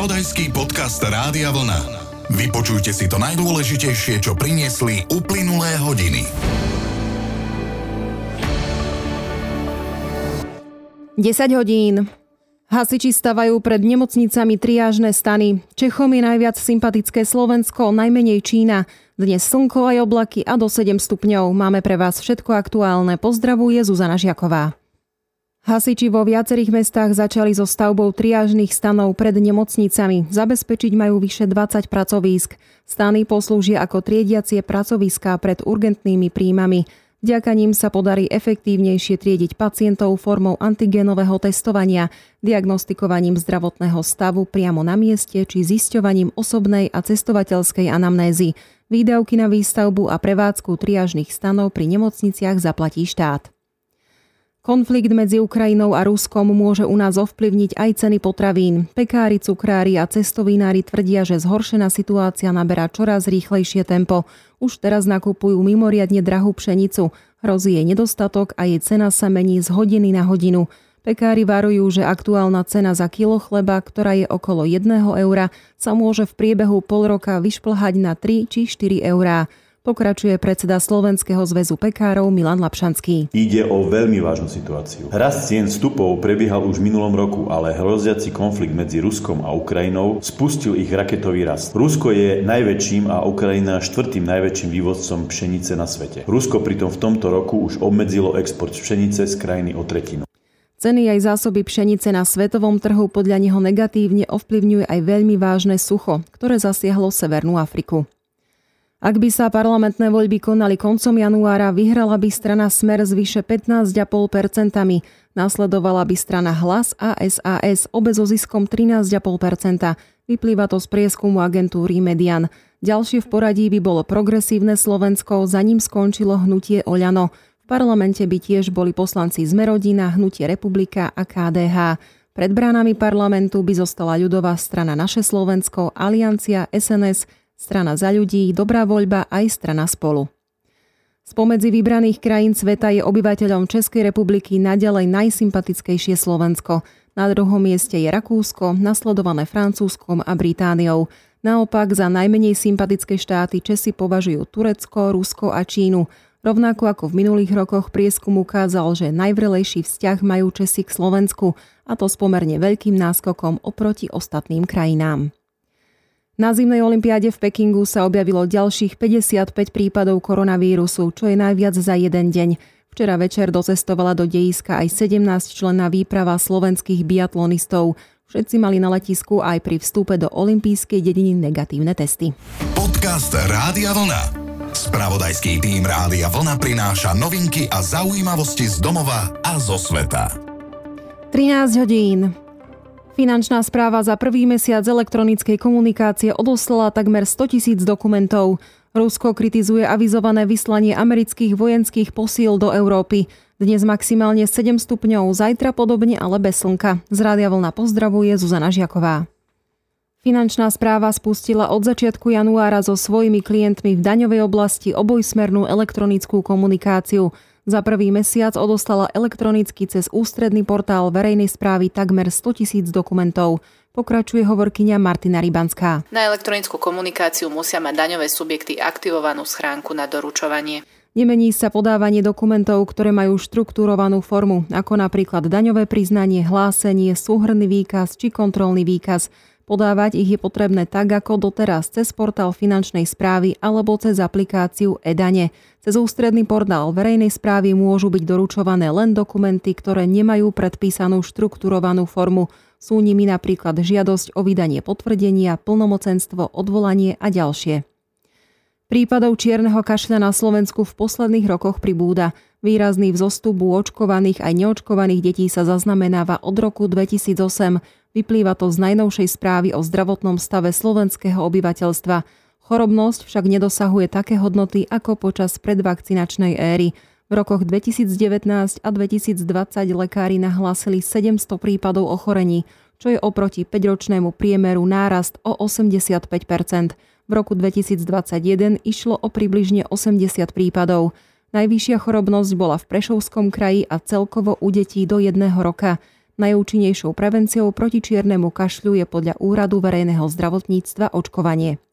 Spravodajský podcast Rádia Vlna. Vypočujte si to najdôležitejšie, čo priniesli uplynulé hodiny. 10 hodín. Hasiči stavajú pred nemocnicami triážne stany. Čechom je najviac sympatické Slovensko, najmenej Čína. Dnes slnko aj oblaky a do 7 stupňov. Máme pre vás všetko aktuálne. Pozdravuje Zuzana Žiaková. Hasiči vo viacerých mestách začali so stavbou triážnych stanov pred nemocnicami. Zabezpečiť majú vyše 20 pracovísk. Stany poslúžia ako triediacie pracoviská pred urgentnými príjmami. Vďaka ním sa podarí efektívnejšie triediť pacientov formou antigenového testovania, diagnostikovaním zdravotného stavu priamo na mieste či zisťovaním osobnej a cestovateľskej anamnézy. Výdavky na výstavbu a prevádzku triážnych stanov pri nemocniciach zaplatí štát. Konflikt medzi Ukrajinou a Ruskom môže u nás ovplyvniť aj ceny potravín. Pekári, cukrári a cestovinári tvrdia, že zhoršená situácia naberá čoraz rýchlejšie tempo. Už teraz nakupujú mimoriadne drahú pšenicu. Hrozí jej nedostatok a jej cena sa mení z hodiny na hodinu. Pekári varujú, že aktuálna cena za kilo chleba, ktorá je okolo 1 eura, sa môže v priebehu pol roka vyšplhať na 3 či 4 eurá. Pokračuje predseda Slovenského zväzu pekárov Milan Lapšanský. Ide o veľmi vážnu situáciu. Rast cien vstupov prebiehal už v minulom roku, ale hroziaci konflikt medzi Ruskom a Ukrajinou spustil ich raketový rast. Rusko je najväčším a Ukrajina štvrtým najväčším vývozcom pšenice na svete. Rusko pritom v tomto roku už obmedzilo export pšenice z krajiny o tretinu. Ceny aj zásoby pšenice na svetovom trhu podľa neho negatívne ovplyvňuje aj veľmi vážne sucho, ktoré zasiahlo Severnú Afriku. Ak by sa parlamentné voľby konali koncom januára, vyhrala by strana Smer s vyše 15,5%. Nasledovala by strana Hlas a SAS, obe so ziskom 13,5%. Vyplýva to z prieskumu agentúry Median. Ďalšie v poradí by bolo progresívne Slovensko, za ním skončilo hnutie Oľano. V parlamente by tiež boli poslanci Zmerodina, Hnutie Republika a KDH. Pred bránami parlamentu by zostala ľudová strana Naše Slovensko, Aliancia, SNS, strana za ľudí, dobrá voľba aj strana spolu. Spomedzi vybraných krajín sveta je obyvateľom Českej republiky naďalej najsympatickejšie Slovensko. Na druhom mieste je Rakúsko, nasledované Francúzskom a Britániou. Naopak za najmenej sympatické štáty Česi považujú Turecko, Rusko a Čínu. Rovnako ako v minulých rokoch prieskum ukázal, že najvrelejší vzťah majú Česi k Slovensku, a to s pomerne veľkým náskokom oproti ostatným krajinám. Na zimnej olympiáde v Pekingu sa objavilo ďalších 55 prípadov koronavírusu, čo je najviac za jeden deň. Včera večer docestovala do dejiska aj 17 členná výprava slovenských biatlonistov. Všetci mali na letisku aj pri vstupe do olympijskej dediny negatívne testy. Podcast Rádia Vlna. Spravodajský tým Rádia Vlna prináša novinky a zaujímavosti z domova a zo sveta. 13 hodín. Finančná správa za prvý mesiac elektronickej komunikácie odoslala takmer 100 tisíc dokumentov. Rusko kritizuje avizované vyslanie amerických vojenských posíl do Európy. Dnes maximálne 7 stupňov, zajtra podobne, ale bez slnka. Z Rádia Vlna pozdravuje Zuzana Žiaková. Finančná správa spustila od začiatku januára so svojimi klientmi v daňovej oblasti obojsmernú elektronickú komunikáciu. Za prvý mesiac odostala elektronicky cez ústredný portál verejnej správy takmer 100 tisíc dokumentov. Pokračuje hovorkyňa Martina Rybanská. Na elektronickú komunikáciu musia mať daňové subjekty aktivovanú schránku na doručovanie. Nemení sa podávanie dokumentov, ktoré majú štruktúrovanú formu, ako napríklad daňové priznanie, hlásenie, súhrný výkaz či kontrolný výkaz. Podávať ich je potrebné tak ako doteraz cez portál finančnej správy alebo cez aplikáciu e-dane. Cez ústredný portál verejnej správy môžu byť doručované len dokumenty, ktoré nemajú predpísanú štrukturovanú formu. Sú nimi napríklad žiadosť o vydanie potvrdenia, plnomocenstvo, odvolanie a ďalšie. Prípadov čierneho kašľa na Slovensku v posledných rokoch pribúda. Výrazný vzostup u očkovaných aj neočkovaných detí sa zaznamenáva od roku 2008. Vyplýva to z najnovšej správy o zdravotnom stave slovenského obyvateľstva. Chorobnosť však nedosahuje také hodnoty ako počas predvakcinačnej éry. V rokoch 2019 a 2020 lekári nahlásili 700 prípadov ochorení, čo je oproti 5-ročnému priemeru nárast o 85% V roku 2021 išlo o približne 80 prípadov. Najvyššia chorobnosť bola v Prešovskom kraji a celkovo u detí do jedného roka. Najúčinnejšou prevenciou proti čiernemu kašľu je podľa Úradu verejného zdravotníctva očkovanie.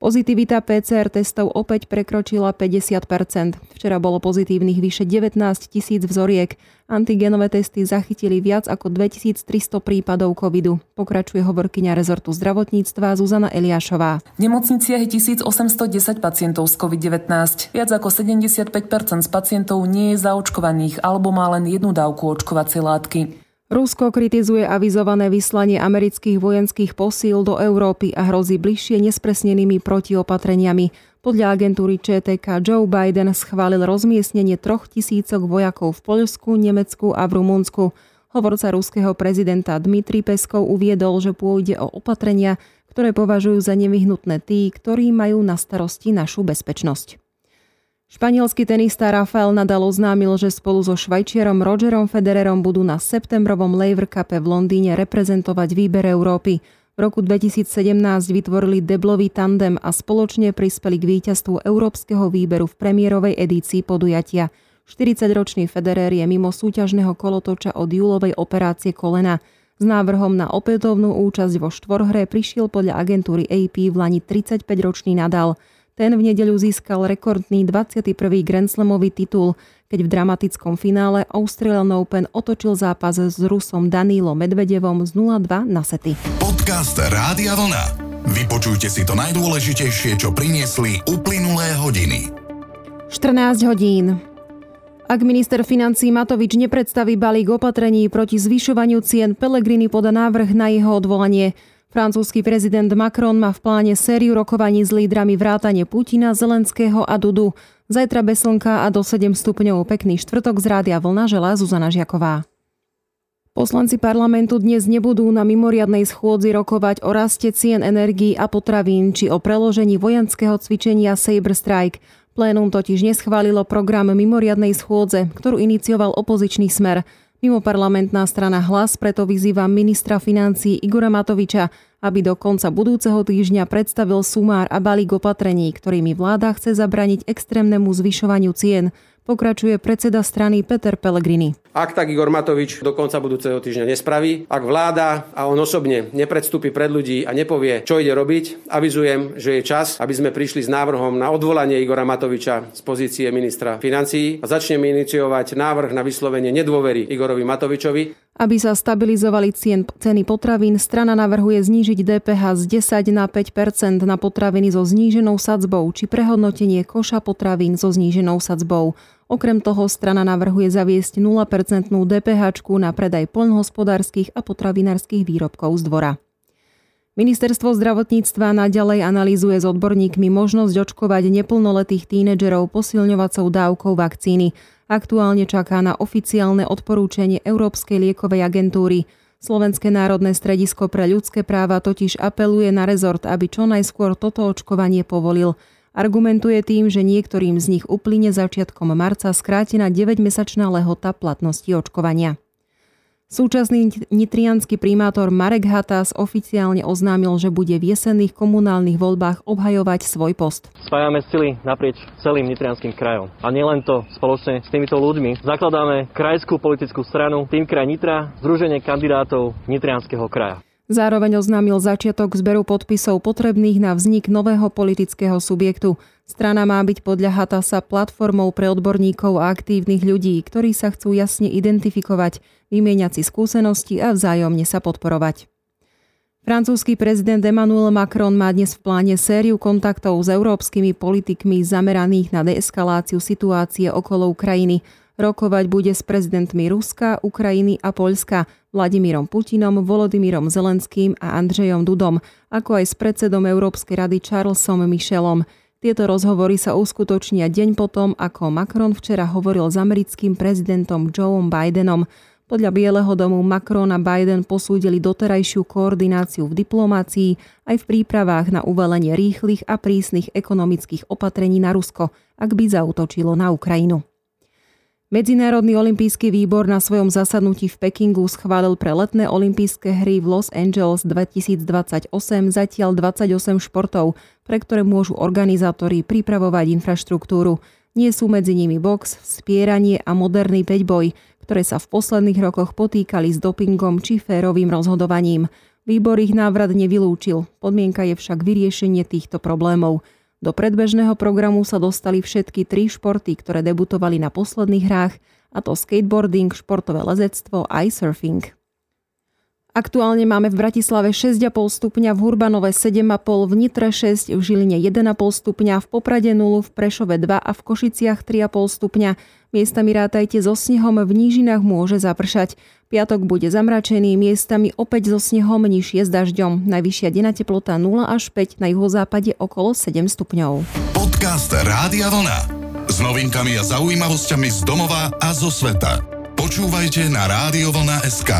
Pozitivita PCR testov opäť prekročila 50% Včera bolo pozitívnych vyše 19 tisíc vzoriek. Antigenové testy zachytili viac ako 2300 prípadov covidu. Pokračuje hovorkyňa rezortu zdravotníctva Zuzana Eliášová. V nemocniciach je 1810 pacientov z COVID-19. Viac ako 75 z pacientov nie je zaočkovaných alebo má len jednu dávku očkovacej látky. Rusko kritizuje avizované vyslanie amerických vojenských posíl do Európy a hrozí bližšie nespresnenými protiopatreniami. Podľa agentúry ČTK Joe Biden schválil rozmiestnenie troch tisícok vojakov v Poľsku, Nemecku a v Rumunsku. Hovorca ruského prezidenta Dmitry Peskov uviedol, že pôjde o opatrenia, ktoré považujú za nevyhnutné tí, ktorí majú na starosti našu bezpečnosť. Španielský tenista Rafael Nadal oznámil, že spolu so švajčiarom Rogerom Federerom budú na septembrovom Laver Cupe v Londýne reprezentovať výber Európy. V roku 2017 vytvorili deblový tandem a spoločne prispeli k víťazstvu európskeho výberu v premiérovej edícii podujatia. 40-ročný Federer je mimo súťažného kolotoča od júlovej operácie kolena. S návrhom na opätovnú účasť vo štvorhre prišiel podľa agentúry AP v Lani 35-ročný Nadal. Ten v nedeľu získal rekordný 21. Grand Slamový titul, keď v dramatickom finále Australian Open otočil zápas s Rusom Danilo Medvedevom z 0-2 na sety. Podcast Rádia Vlna. Vypočujte si to najdôležitejšie, čo priniesli uplynulé hodiny. 14 hodín. Ak minister financí Matovič nepredstaví balík opatrení proti zvyšovaniu cien, Pelegrini poda návrh na jeho odvolanie. Francúzsky prezident Macron má v pláne sériu rokovaní s lídrami vrátane Putina, Zelenského a Dudu. Zajtra bez slnka a do 7 stupňov pekný štvrtok z rádia Vlna želá Zuzana Žiaková. Poslanci parlamentu dnes nebudú na mimoriadnej schôdzi rokovať o raste cien energií a potravín či o preložení vojenského cvičenia Saber Strike. Plénum totiž neschválilo program mimoriadnej schôdze, ktorú inicioval opozičný smer. Mimo parlamentná strana Hlas preto vyzýva ministra financí Igora Matoviča, aby do konca budúceho týždňa predstavil sumár a balík opatrení, ktorými vláda chce zabraniť extrémnemu zvyšovaniu cien, pokračuje predseda strany Peter Pellegrini. Ak tak Igor Matovič do konca budúceho týždňa nespraví, ak vláda a on osobne nepredstúpi pred ľudí a nepovie, čo ide robiť, avizujem, že je čas, aby sme prišli s návrhom na odvolanie Igora Matoviča z pozície ministra financií a začneme iniciovať návrh na vyslovenie nedôvery Igorovi Matovičovi. Aby sa stabilizovali cien, ceny potravín, strana navrhuje znížiť DPH z 10 na 5% na potraviny so zníženou sadzbou či prehodnotenie koša potravín so zníženou sadzbou. Okrem toho strana navrhuje zaviesť 0% DPH na predaj poľnohospodárskych a potravinárskych výrobkov z dvora. Ministerstvo zdravotníctva naďalej analýzuje s odborníkmi možnosť očkovať neplnoletých tínedžerov posilňovacou dávkou vakcíny. Aktuálne čaká na oficiálne odporúčanie Európskej liekovej agentúry. Slovenské národné stredisko pre ľudské práva totiž apeluje na rezort, aby čo najskôr toto očkovanie povolil. Argumentuje tým, že niektorým z nich uplyne začiatkom marca skrátená 9-mesačná lehota platnosti očkovania. Súčasný nitrianský primátor Marek Hatas oficiálne oznámil, že bude v jesenných komunálnych voľbách obhajovať svoj post. Spájame sily naprieč celým nitrianským krajom. A nielen to, spoločne s týmito ľuďmi zakladáme krajskú politickú stranu Tým kraj Nitra, Združenie kandidátov Nitrianského kraja. Zároveň oznámil začiatok zberu podpisov potrebných na vznik nového politického subjektu. Strana má byť podľa Hatasa platformou pre odborníkov a aktívnych ľudí, ktorí sa chcú jasne identifikovať, vymieňať si skúsenosti a vzájomne sa podporovať. Francúzsky prezident Emmanuel Macron má dnes v pláne sériu kontaktov s európskymi politikmi zameraných na deeskaláciu situácie okolo Ukrajiny – Rokovať bude s prezidentmi Ruska, Ukrajiny a Poľska, Vladimírom Putinom, Volodymyrom Zelenským a Andrzejom Dudom, ako aj s predsedom Európskej rady Charlesom Michelom. Tieto rozhovory sa uskutočnia deň potom, ako Macron včera hovoril s americkým prezidentom Joeom Bidenom. Podľa Bieleho domu Macron a Biden posúdili doterajšiu koordináciu v diplomácii aj v prípravách na uvalenie rýchlych a prísnych ekonomických opatrení na Rusko, ak by zautočilo na Ukrajinu. Medzinárodný olimpijský výbor na svojom zasadnutí v Pekingu schválil pre letné olympijské hry v Los Angeles 2028 zatiaľ 28 športov, pre ktoré môžu organizátori pripravovať infraštruktúru. Nie sú medzi nimi box, spieranie a moderný peťboj, ktoré sa v posledných rokoch potýkali s dopingom či férovým rozhodovaním. Výbor ich návrat nevylúčil, podmienka je však vyriešenie týchto problémov. Do predbežného programu sa dostali všetky tri športy, ktoré debutovali na posledných hrách, a to skateboarding, športové lezectvo a surfing. Aktuálne máme v Bratislave 6,5 stupňa, v Hurbanove 7,5, v Nitre 6, v Žiline 1,5 stupňa, v Poprade 0, v Prešove 2 a v Košiciach 3,5 stupňa. Miestami rátajte so snehom, v nížinách môže zapršať. Piatok bude zamračený, miestami opäť so snehom, nižšie s dažďom. Najvyššia denná teplota 0 až 5, na juhozápade okolo 7 stupňov. Podcast Rádia Vlna. S novinkami a zaujímavosťami z domova a zo sveta. Počúvajte na SK.